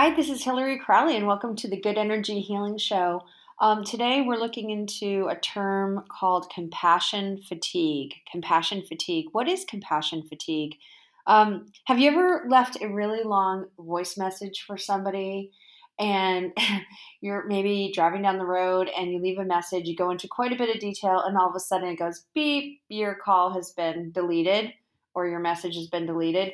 Hi, this is Hillary Crowley, and welcome to the Good Energy Healing Show. Um, today, we're looking into a term called compassion fatigue. Compassion fatigue. What is compassion fatigue? Um, have you ever left a really long voice message for somebody and you're maybe driving down the road and you leave a message, you go into quite a bit of detail, and all of a sudden it goes beep, your call has been deleted or your message has been deleted?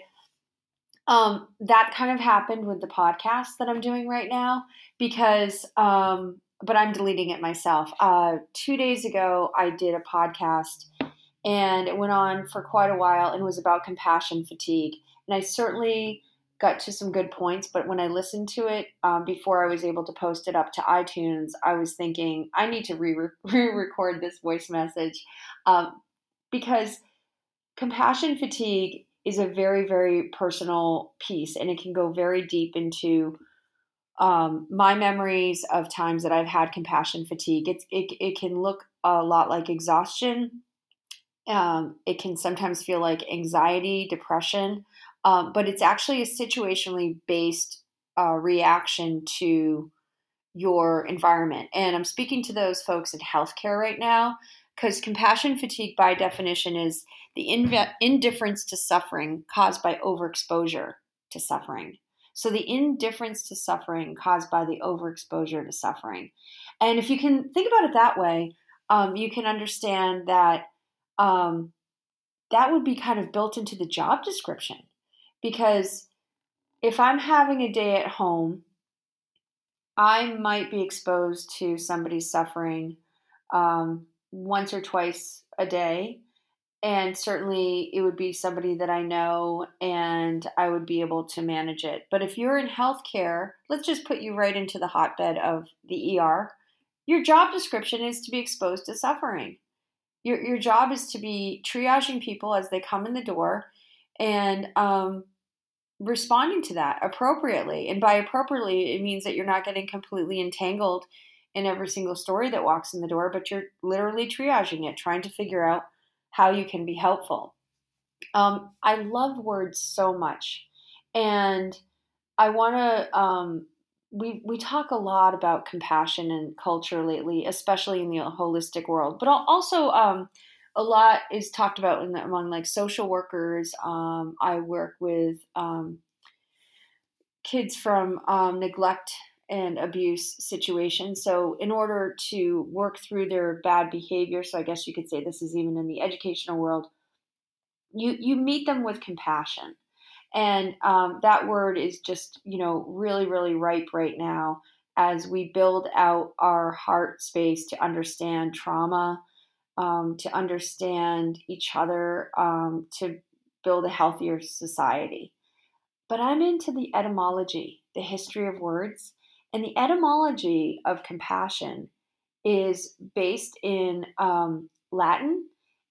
Um, that kind of happened with the podcast that I'm doing right now because, um, but I'm deleting it myself. Uh, two days ago, I did a podcast and it went on for quite a while and was about compassion fatigue. And I certainly got to some good points, but when I listened to it um, before I was able to post it up to iTunes, I was thinking I need to re record this voice message um, because compassion fatigue is a very, very personal piece, and it can go very deep into um, my memories of times that I've had compassion fatigue. It's, it, it can look a lot like exhaustion. Um, it can sometimes feel like anxiety, depression, um, but it's actually a situationally based uh, reaction to your environment. And I'm speaking to those folks in healthcare right now because compassion fatigue, by definition, is the inv- indifference to suffering caused by overexposure to suffering. So, the indifference to suffering caused by the overexposure to suffering. And if you can think about it that way, um, you can understand that um, that would be kind of built into the job description. Because if I'm having a day at home, I might be exposed to somebody's suffering um, once or twice a day. And certainly it would be somebody that I know and I would be able to manage it. But if you're in healthcare, let's just put you right into the hotbed of the ER. Your job description is to be exposed to suffering. Your, your job is to be triaging people as they come in the door and um, responding to that appropriately. And by appropriately, it means that you're not getting completely entangled in every single story that walks in the door, but you're literally triaging it, trying to figure out how you can be helpful. Um, I love words so much, and I want to. Um, we we talk a lot about compassion and culture lately, especially in the holistic world, but also um, a lot is talked about in among like social workers. Um, I work with um, kids from um, neglect and abuse situation. So, in order to work through their bad behavior, so I guess you could say this is even in the educational world, you you meet them with compassion, and um, that word is just you know really really ripe right now as we build out our heart space to understand trauma, um, to understand each other, um, to build a healthier society. But I'm into the etymology, the history of words and the etymology of compassion is based in um, Latin,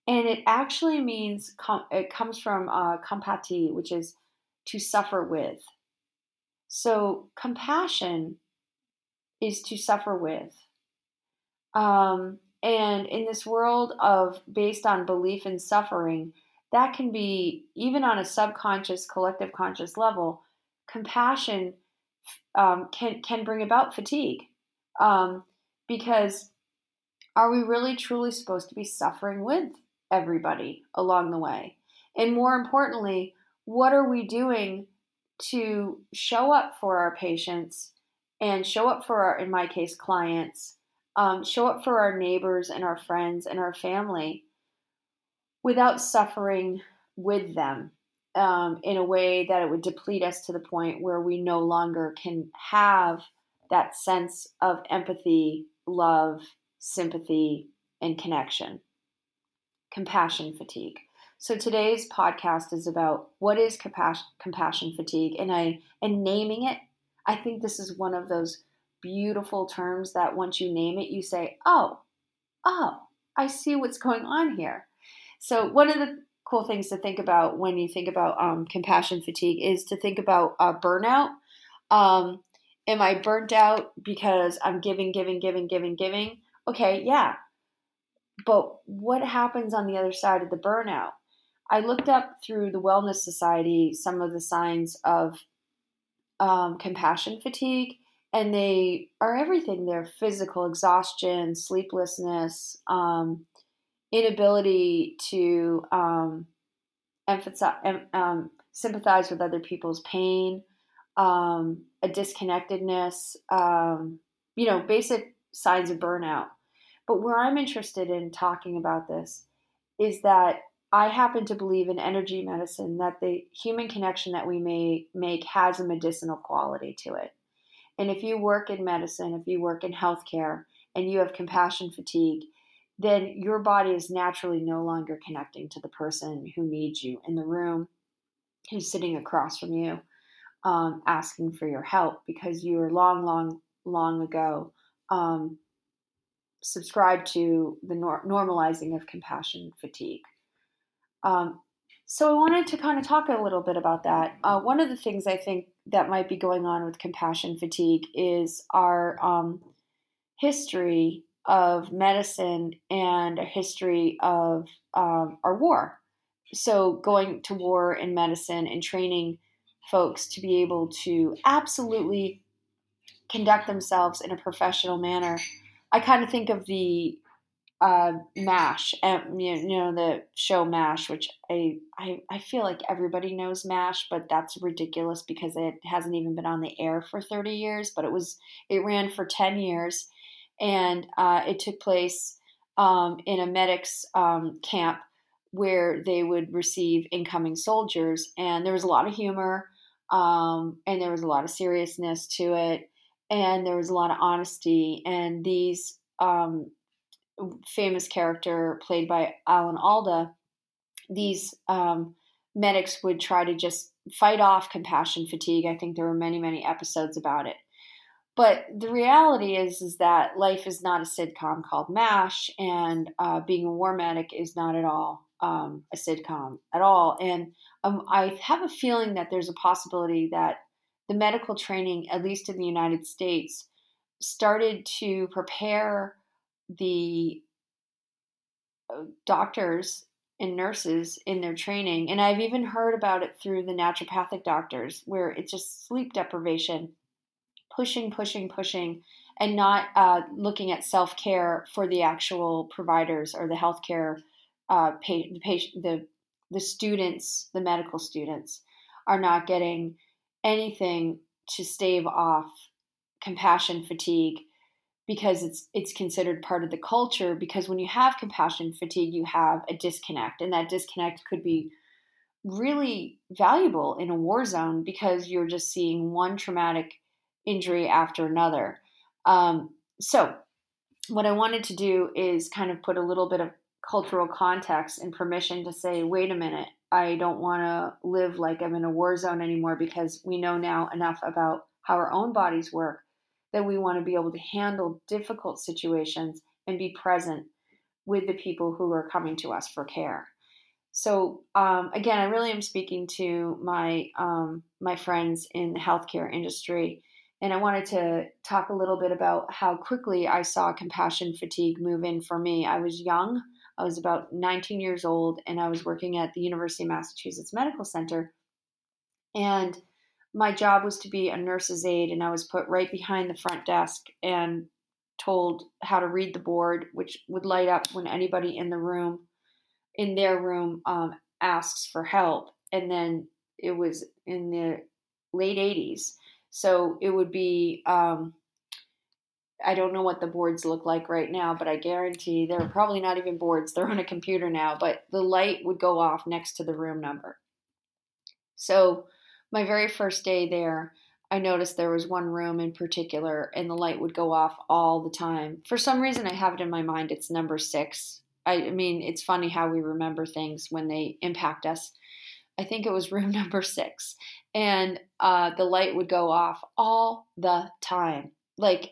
and it actually means com- it comes from uh, compati, which is to suffer with. So compassion is to suffer with. Um, and in this world of based on belief in suffering, that can be even on a subconscious, collective conscious level. Compassion um, can can bring about fatigue. Um, because are we really truly supposed to be suffering with everybody along the way? And more importantly what are we doing to show up for our patients and show up for our in my case clients um, show up for our neighbors and our friends and our family without suffering with them um, in a way that it would deplete us to the point where we no longer can have that sense of empathy, love, sympathy, and connection. Compassion fatigue. So today's podcast is about what is compassion, compassion fatigue, and I and naming it. I think this is one of those beautiful terms that once you name it, you say, "Oh, oh, I see what's going on here." So one of the cool things to think about when you think about um, compassion fatigue is to think about uh, burnout. Um, am I burnt out because I'm giving, giving, giving, giving, giving? Okay, yeah. But what happens on the other side of the burnout? I looked up through the Wellness Society some of the signs of um, compassion fatigue, and they are everything. They're physical exhaustion, sleeplessness, um, inability to um, emphasize, um, sympathize with other people's pain, um, a disconnectedness, um, you know, basic signs of burnout. But where I'm interested in talking about this is that I happen to believe in energy medicine that the human connection that we may make has a medicinal quality to it. And if you work in medicine, if you work in healthcare, and you have compassion fatigue, then your body is naturally no longer connecting to the person who needs you in the room, who's sitting across from you, um, asking for your help because you were long, long, long ago um, subscribed to the nor- normalizing of compassion fatigue. Um, so I wanted to kind of talk a little bit about that. Uh, one of the things I think that might be going on with compassion fatigue is our um, history of medicine and a history of um, our war. So going to war in medicine and training folks to be able to absolutely conduct themselves in a professional manner. I kind of think of the uh, MASH, you know the show MASH, which I, I I feel like everybody knows MASH, but that's ridiculous because it hasn't even been on the air for thirty years. But it was it ran for ten years, and uh, it took place um, in a medics um, camp where they would receive incoming soldiers, and there was a lot of humor, um, and there was a lot of seriousness to it, and there was a lot of honesty, and these um, famous character played by Alan Alda, these um, medics would try to just fight off compassion fatigue. I think there were many, many episodes about it. But the reality is, is that life is not a sitcom called MASH, and uh, being a war medic is not at all um, a sitcom at all. And um, I have a feeling that there's a possibility that the medical training, at least in the United States, started to prepare the uh, doctors and nurses in their training. And I've even heard about it through the naturopathic doctors, where it's just sleep deprivation, pushing, pushing, pushing, and not uh, looking at self care for the actual providers or the healthcare uh, pa- the patient, the the students, the medical students, are not getting anything to stave off compassion fatigue because it's it's considered part of the culture because when you have compassion fatigue you have a disconnect and that disconnect could be really valuable in a war zone because you're just seeing one traumatic injury after another um, so what i wanted to do is kind of put a little bit of cultural context and permission to say wait a minute i don't want to live like i'm in a war zone anymore because we know now enough about how our own bodies work that we want to be able to handle difficult situations and be present with the people who are coming to us for care. So um, again, I really am speaking to my um, my friends in the healthcare industry, and I wanted to talk a little bit about how quickly I saw compassion fatigue move in for me. I was young; I was about 19 years old, and I was working at the University of Massachusetts Medical Center, and my job was to be a nurse's aide, and I was put right behind the front desk and told how to read the board, which would light up when anybody in the room, in their room, um, asks for help. And then it was in the late 80s. So it would be, um, I don't know what the boards look like right now, but I guarantee they're probably not even boards. They're on a computer now, but the light would go off next to the room number. So my very first day there, I noticed there was one room in particular and the light would go off all the time. For some reason, I have it in my mind it's number six. I, mean, it's funny how we remember things when they impact us. I think it was room number six. And uh, the light would go off all the time, like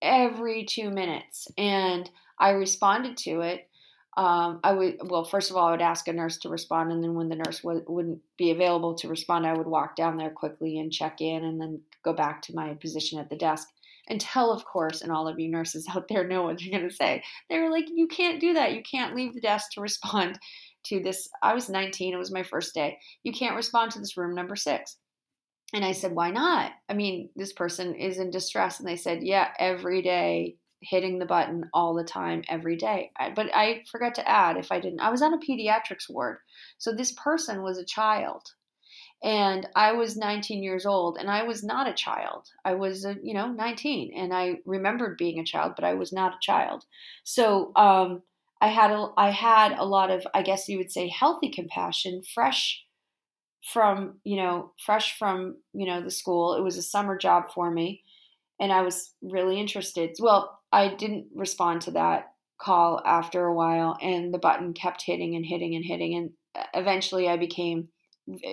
every two minutes. And I responded to it um, I would well, first of all, I would ask a nurse to respond, and then when the nurse w- wouldn't be available to respond, I would walk down there quickly and check in, and then go back to my position at the desk. Until, of course, and all of you nurses out there know what you're going to say. They were like, "You can't do that. You can't leave the desk to respond to this." I was 19; it was my first day. You can't respond to this room number six. And I said, Why not? I mean, this person is in distress. And they said, Yeah, every day, hitting the button all the time, every day. But I forgot to add, if I didn't, I was on a pediatrics ward. So this person was a child. And I was 19 years old and I was not a child. I was, a, you know, 19 and I remembered being a child, but I was not a child. So, um, I had a, I had a lot of, I guess you would say, healthy compassion, fresh from, you know, fresh from, you know, the school. It was a summer job for me and I was really interested. Well, I didn't respond to that call after a while and the button kept hitting and hitting and hitting and uh, eventually I became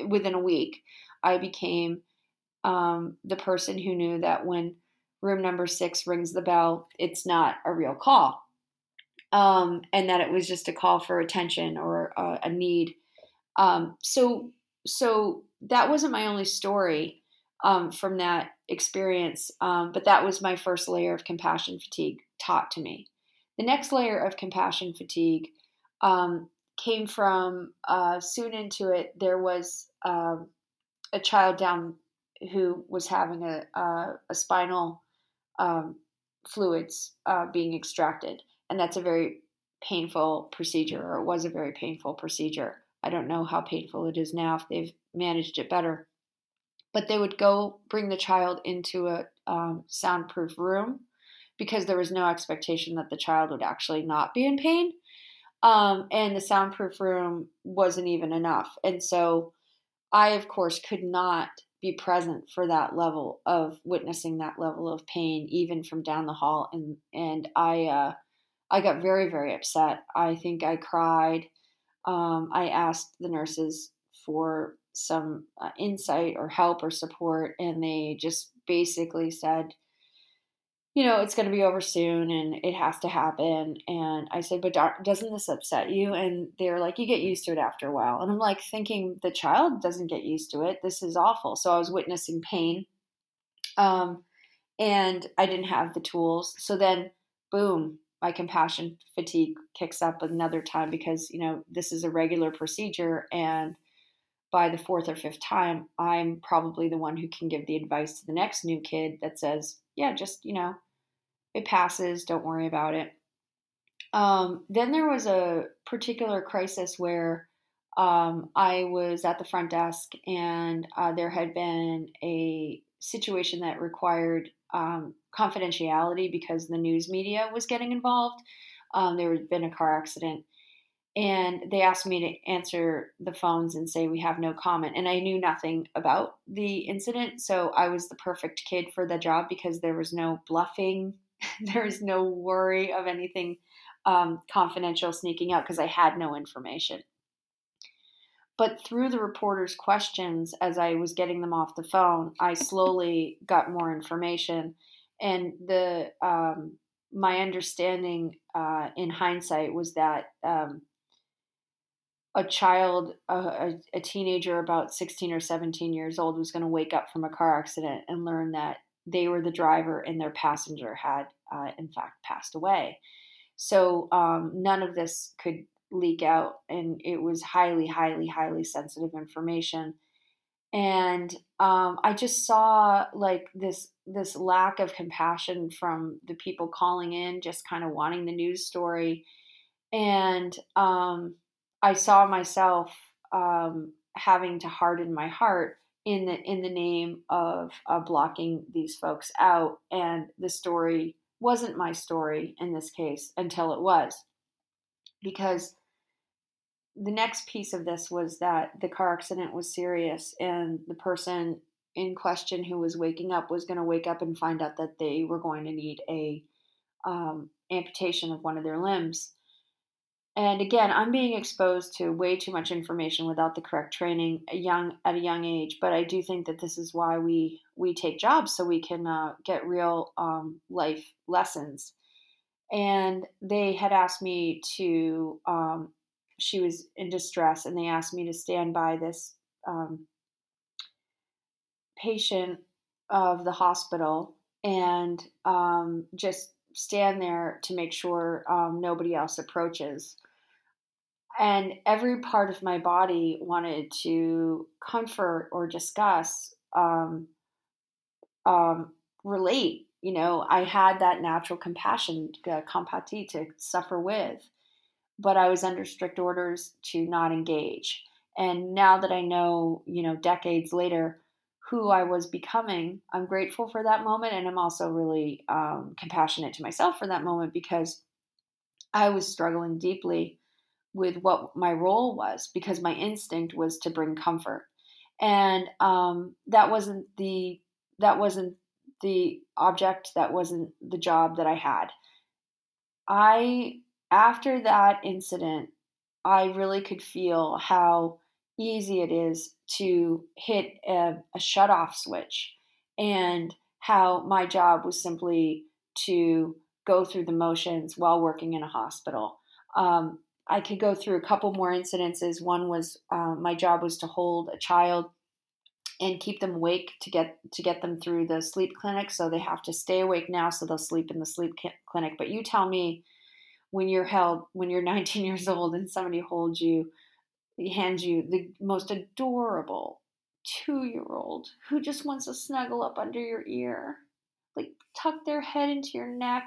within a week I became um, the person who knew that when room number six rings the bell, it's not a real call um, and that it was just a call for attention or a, a need. Um, so, so that wasn't my only story um, from that experience, um, but that was my first layer of compassion fatigue taught to me. The next layer of compassion fatigue um, came from uh, soon into it. There was um, a child down who was having a, a, a spinal fluids uh, being extracted and that's a very painful procedure, or it was a very painful procedure. I don't know how painful it is now if they've managed it better. But they would go bring the child into a um, soundproof room because there was no expectation that the child would actually not be in pain. Um, and the soundproof room wasn't even enough. And so I, of course, could not be present for that level of witnessing that level of pain, even from down the hall. And, and I, uh, I got very, very upset. I think I cried. Um, I asked the nurses for some uh, insight or help or support, and they just basically said, you know, it's going to be over soon and it has to happen. And I said, but doesn't this upset you? And they're like, you get used to it after a while. And I'm like thinking, the child doesn't get used to it. This is awful. So I was witnessing pain. Um, and I didn't have the tools. So then, boom, my compassion fatigue kicks up another time because you know this is a regular procedure and by the fourth or fifth time i'm probably the one who can give the advice to the next new kid that says yeah just you know it passes don't worry about it. Um, then there was a particular crisis where um, i was at the front desk and uh, there had been a situation that required um, confidentiality because the news media was getting involved. Um, there had been a car accident, and they asked me to answer the phones and say we have no comment. And I knew nothing about the incident, so I was the perfect kid for the job because there was no bluffing, there was no worry of anything um, confidential sneaking out because I had no information. But through the reporter's questions, as I was getting them off the phone, I slowly got more information. And the um, my understanding uh, in hindsight was that um, a child, a, a, teenager about 16 or 17 years old, was going to wake up from a car accident and learn that they were the driver and their passenger had, uh, in fact, passed away. So um, none of this could leak out and it was highly highly highly sensitive information. And um, i just saw like this this lack of compassion from the people calling in just kind of wanting the news story. And um, i saw myself um, having to harden my heart in the in the name of uh, blocking these folks out. And the story wasn't my story in this case until it was because the next piece of this was that the car accident was serious and the person in question who was waking up was going to wake up and find out that they were going to need a um, amputation of one of their limbs. And again i'm being exposed to way too much information without the correct training a young at a young age but i do think that this is why we we take jobs so we can uh, get real um, life lessons and they had asked me to um, she was in distress and they asked me to stand by this um, patient of the hospital and um, just stand there to make sure um, nobody else approaches. And every part of my body wanted to comfort or discuss um, um, relate. You know, I had that natural compassion, uh, compati, to suffer with, but I was under strict orders to not engage. And now that I know, you know, decades later, who I was becoming, I'm grateful for that moment. And I'm also really um, compassionate to myself for that moment because I was struggling deeply with what my role was because my instinct was to bring comfort. And um, that wasn't the that wasn't the object that wasn't the job that I had. I after that incident, I really could feel how easy it is to hit a, a shut off switch and how my job was simply to go through the motions while working in a hospital. Um, I could go through a couple more incidences. One was uh, my job was to hold a child and keep them awake to get to get them through the sleep clinic. So they have to stay awake now, so they'll sleep in the sleep clinic. But you tell me when you're held when you're 19 years old and somebody holds you hands you the most adorable two year old who just wants to snuggle up under your ear, like tuck their head into your neck,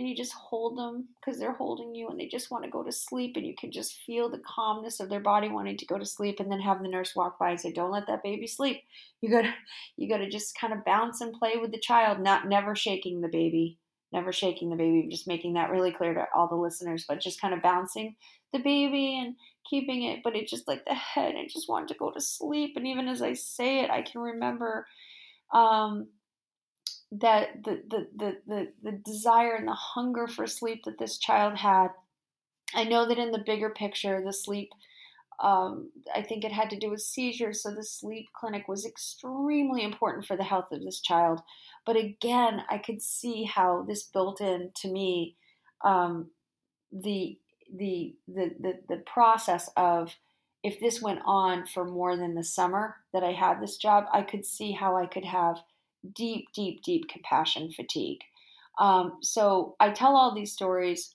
and you just hold them because they're holding you and they just want to go to sleep, and you can just feel the calmness of their body wanting to go to sleep, and then have the nurse walk by and say, "Don't let that baby sleep." You gotta, you gotta just kind of bounce and play with the child, not never shaking the baby never shaking the baby, just making that really clear to all the listeners, but just kind of bouncing the baby and keeping it. But it just like the head, I just wanted to go to sleep. And even as I say it, I can remember um, that the, the, the, the, the desire and the hunger for sleep that this child had. I know that in the bigger picture, the sleep um, I think it had to do with seizures, so the sleep clinic was extremely important for the health of this child. But again, I could see how this built in to me um, the, the the the the process of if this went on for more than the summer that I had this job, I could see how I could have deep, deep, deep compassion fatigue. Um, so I tell all these stories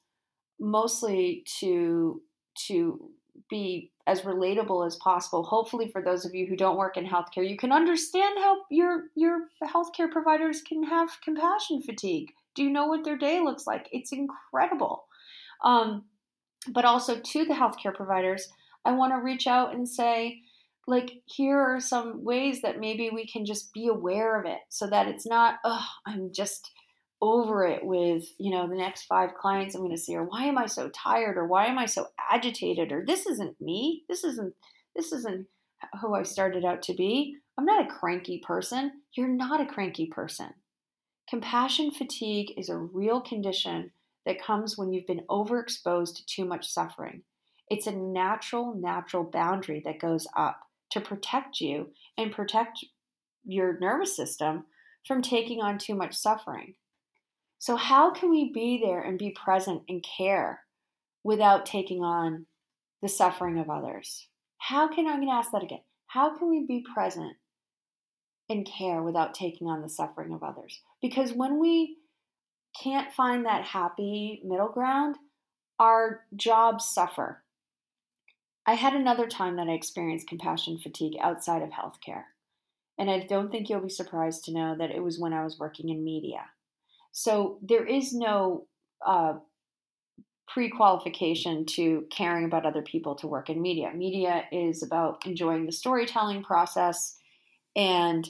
mostly to to be as relatable as possible. Hopefully, for those of you who don't work in healthcare, you can understand how your your healthcare providers can have compassion fatigue. Do you know what their day looks like? It's incredible. Um, but also to the healthcare providers, I want to reach out and say, like, here are some ways that maybe we can just be aware of it, so that it's not, oh, I'm just over it with you know the next five clients i'm going to see or why am i so tired? or why am i so agitated? or this isn't me. This isn't this isn't who i started out to be. I'm not a cranky person. You're not a cranky person. Compassion fatigue is a real condition that comes when you've been overexposed to too much suffering. It's a natural natural boundary that goes up to protect you and protect your nervous system from taking on too much suffering so, how can we be there and be present and care without taking on the suffering of others? How can I'm going to ask that again? How can we be present and care without taking on the suffering of others? Because when we can't find that happy middle ground, our jobs suffer. I had another time that I experienced compassion fatigue outside of healthcare. And I don't think you'll be surprised to know that it was when I was working in media. So there is no uh, pre qualification to caring about other people to work in media. Media is about enjoying the storytelling process and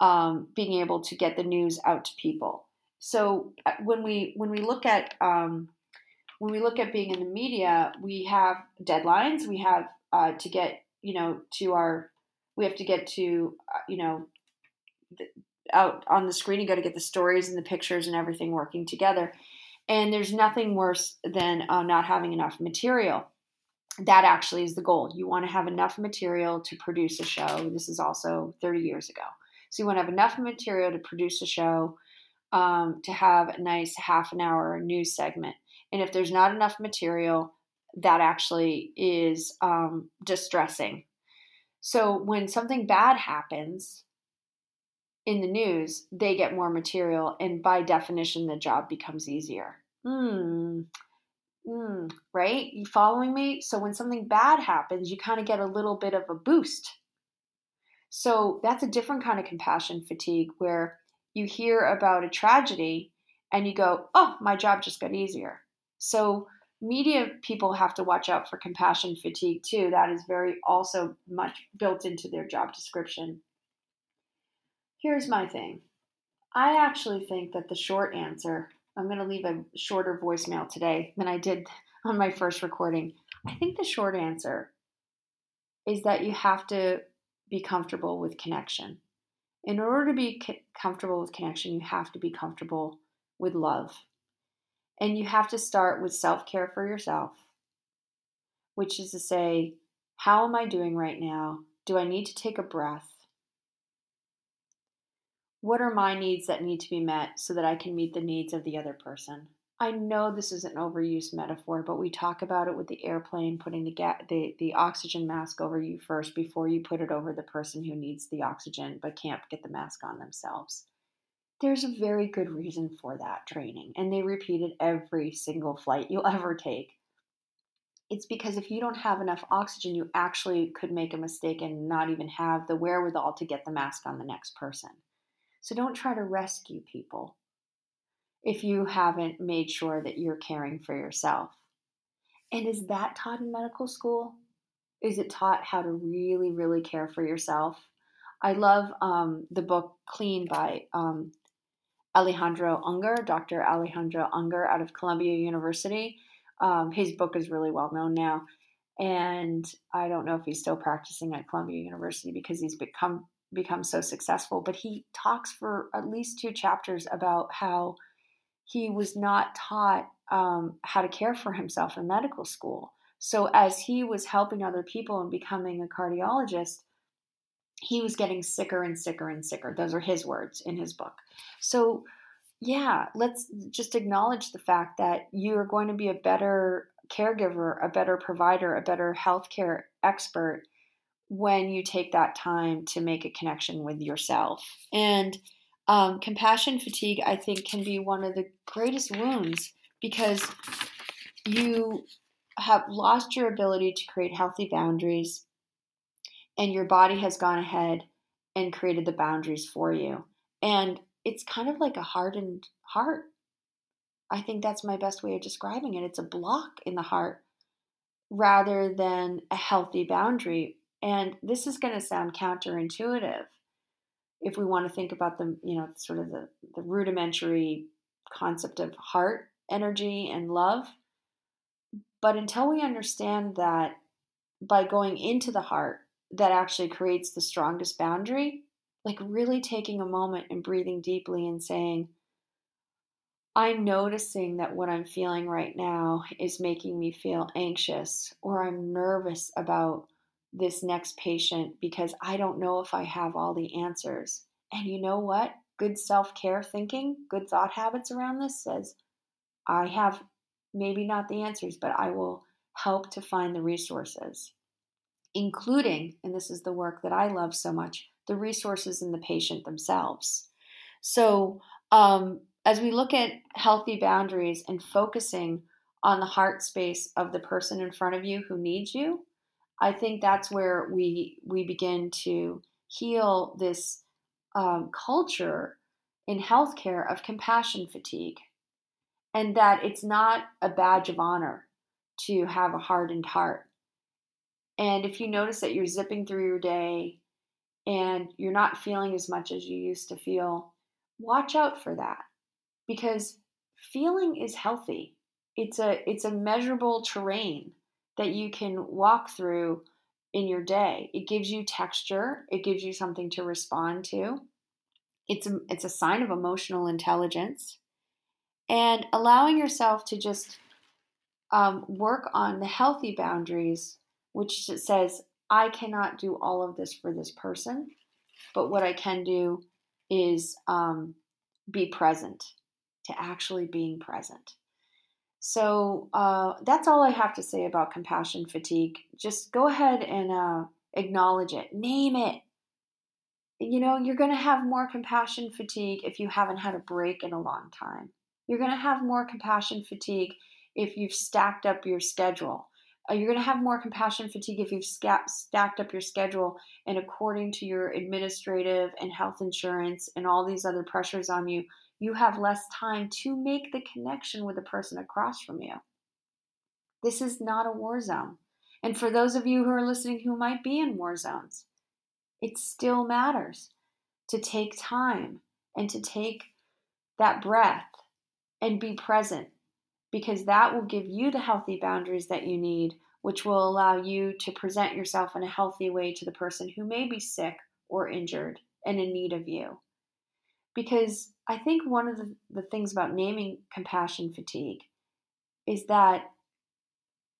um, being able to get the news out to people. So uh, when we when we look at um, when we look at being in the media, we have deadlines. We have uh, to get you know to our we have to get to uh, you know out on the screen. You got to get the stories and the pictures and everything working together. And there's nothing worse than uh, not having enough material. That actually is the goal. You want to have enough material to produce a show. This is also 30 years ago. So you want to have enough material to produce a show, um, to have a nice half an hour news segment. And if there's not enough material, that actually is um, distressing. So when something bad happens, in the news, they get more material, and by definition, the job becomes easier. Hmm. Mm, right? You following me? So when something bad happens, you kind of get a little bit of a boost. So that's a different kind of compassion fatigue where you hear about a tragedy and you go, oh, my job just got easier. So media people have to watch out for compassion fatigue too. That is very also much built into their job description. Here's my thing I actually think that the short answer, I'm going to leave a shorter voicemail today than I did on my first recording. I think the short answer is that you have to be comfortable with connection. In order to be comfortable with connection, you have to be comfortable with love. And you have to start with self care for yourself, which is to say, how am I doing right now? Do I need to take a breath? What are my needs that need to be met so that I can meet the needs of the other person? I know this is an overused metaphor, but we talk about it with the airplane putting the, ga- the the oxygen mask over you first before you put it over the person who needs the oxygen but can't get the mask on themselves. There's a very good reason for that training, and they repeat it every single flight you'll ever take. It's because if you don't have enough oxygen, you actually could make a mistake and not even have the wherewithal to get the mask on the next person. So don't try to rescue people if you haven't made sure that you're caring for yourself. And is that taught in medical school? Is it taught how to really, really care for yourself? I love um, the book Clean by um, Alejandro Junger, Dr. Alejandro Junger out of Columbia University. Um, his book is really well known now. And I don't know if he's still practicing at Columbia University because he's become become so successful, but he talks for at least two chapters about how he was not taught um, how to care for himself in medical school. So, as he was helping other people and becoming a cardiologist, he was getting sicker and sicker and sicker. Those are his words in his book. So, yeah, let's just acknowledge the fact that you are going to be a better caregiver, a better provider, a better healthcare expert when you take that time to make a connection with yourself. And um, compassion fatigue, I think, can be one of the greatest wounds because you have lost your ability to create healthy boundaries, and your body has gone ahead and created the boundaries for you. And it's kind of like a hardened heart. I think that's my best way of describing it. It's a block in the heart rather than a healthy boundary. And this is going to sound counterintuitive if we want to think about the, you know, sort of the, the rudimentary concept of heart energy and love. But until we understand that by going into the heart, that actually creates the strongest boundary, like really taking a moment and breathing deeply and saying, I'm noticing that what I'm feeling right now is making me feel anxious or I'm nervous about this next patient because I don't know if I have all the answers. And you know what? Good self care thinking, good thought habits around this says, I have maybe not the answers, but I will help to find the resources, including, and this is the work that I love so much, the resources in the patient themselves. So, um, as we look at healthy boundaries and focusing on the heart space of the person in front of you who needs you, I think that's where we we begin to heal this um, culture in healthcare of compassion fatigue, and that it's not a badge of honor to have a hardened heart. And if you notice that you're zipping through your day and you're not feeling as much as you used to feel, watch out for that because feeling is healthy. It's a it's a measurable terrain that you can walk through in your day. It gives you texture, it gives you something to respond to. It's a, it's a sign of emotional intelligence. And allowing yourself to just um, work on the healthy boundaries, which says, I cannot do all of this for this person, but what I can do is um, be present, to actually being present. So uh, that's all I have to say about compassion fatigue. Just go ahead and uh, acknowledge it, name it. You know, you're going to have more compassion fatigue if you haven't had a break in a long time. You're going to have more compassion fatigue if you've stacked up your schedule. Uh, you're going to have more compassion fatigue if you've stacked up your schedule and according to your administrative and health insurance and all these other pressures on you, you have less time to make the connection with the person across from you. This is not a war zone. And for those of you who are listening who might be in war zones, it still matters to take time and to take that breath and be present because that will give you the healthy boundaries that you need, which will allow you to present yourself in a healthy way to the person who may be sick or injured and in need of you. Because I think one of the, the things about naming compassion fatigue is that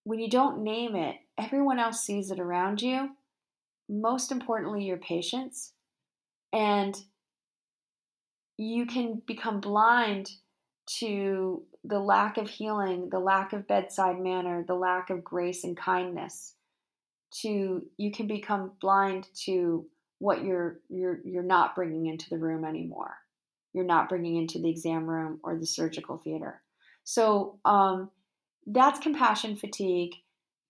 when you don't name it, everyone else sees it around you. Most importantly, your patients. And you can become blind to the lack of healing, the lack of bedside manner, the lack of grace and kindness. To you can become blind to what you're you're you're not bringing into the room anymore. You're not bringing into the exam room or the surgical theater. So um, that's compassion fatigue.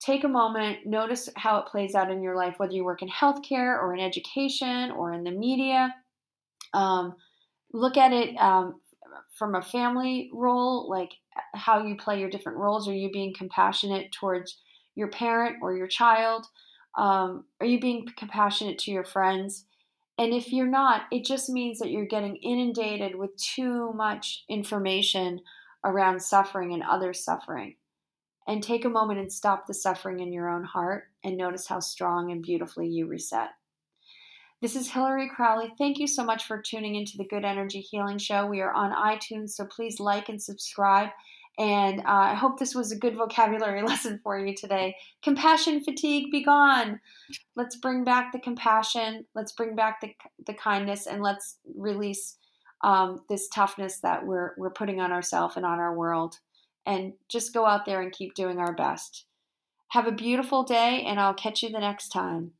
Take a moment, notice how it plays out in your life, whether you work in healthcare or in education or in the media. Um, look at it um, from a family role, like how you play your different roles. Are you being compassionate towards your parent or your child? Um, are you being compassionate to your friends? And if you're not, it just means that you're getting inundated with too much information around suffering and other suffering. And take a moment and stop the suffering in your own heart and notice how strong and beautifully you reset. This is Hillary Crowley. Thank you so much for tuning into the Good Energy Healing Show. We are on iTunes, so please like and subscribe. And uh, I hope this was a good vocabulary lesson for you today. Compassion fatigue, be gone. Let's bring back the compassion. Let's bring back the, the kindness, and let's release um, this toughness that we're we're putting on ourselves and on our world. And just go out there and keep doing our best. Have a beautiful day, and I'll catch you the next time.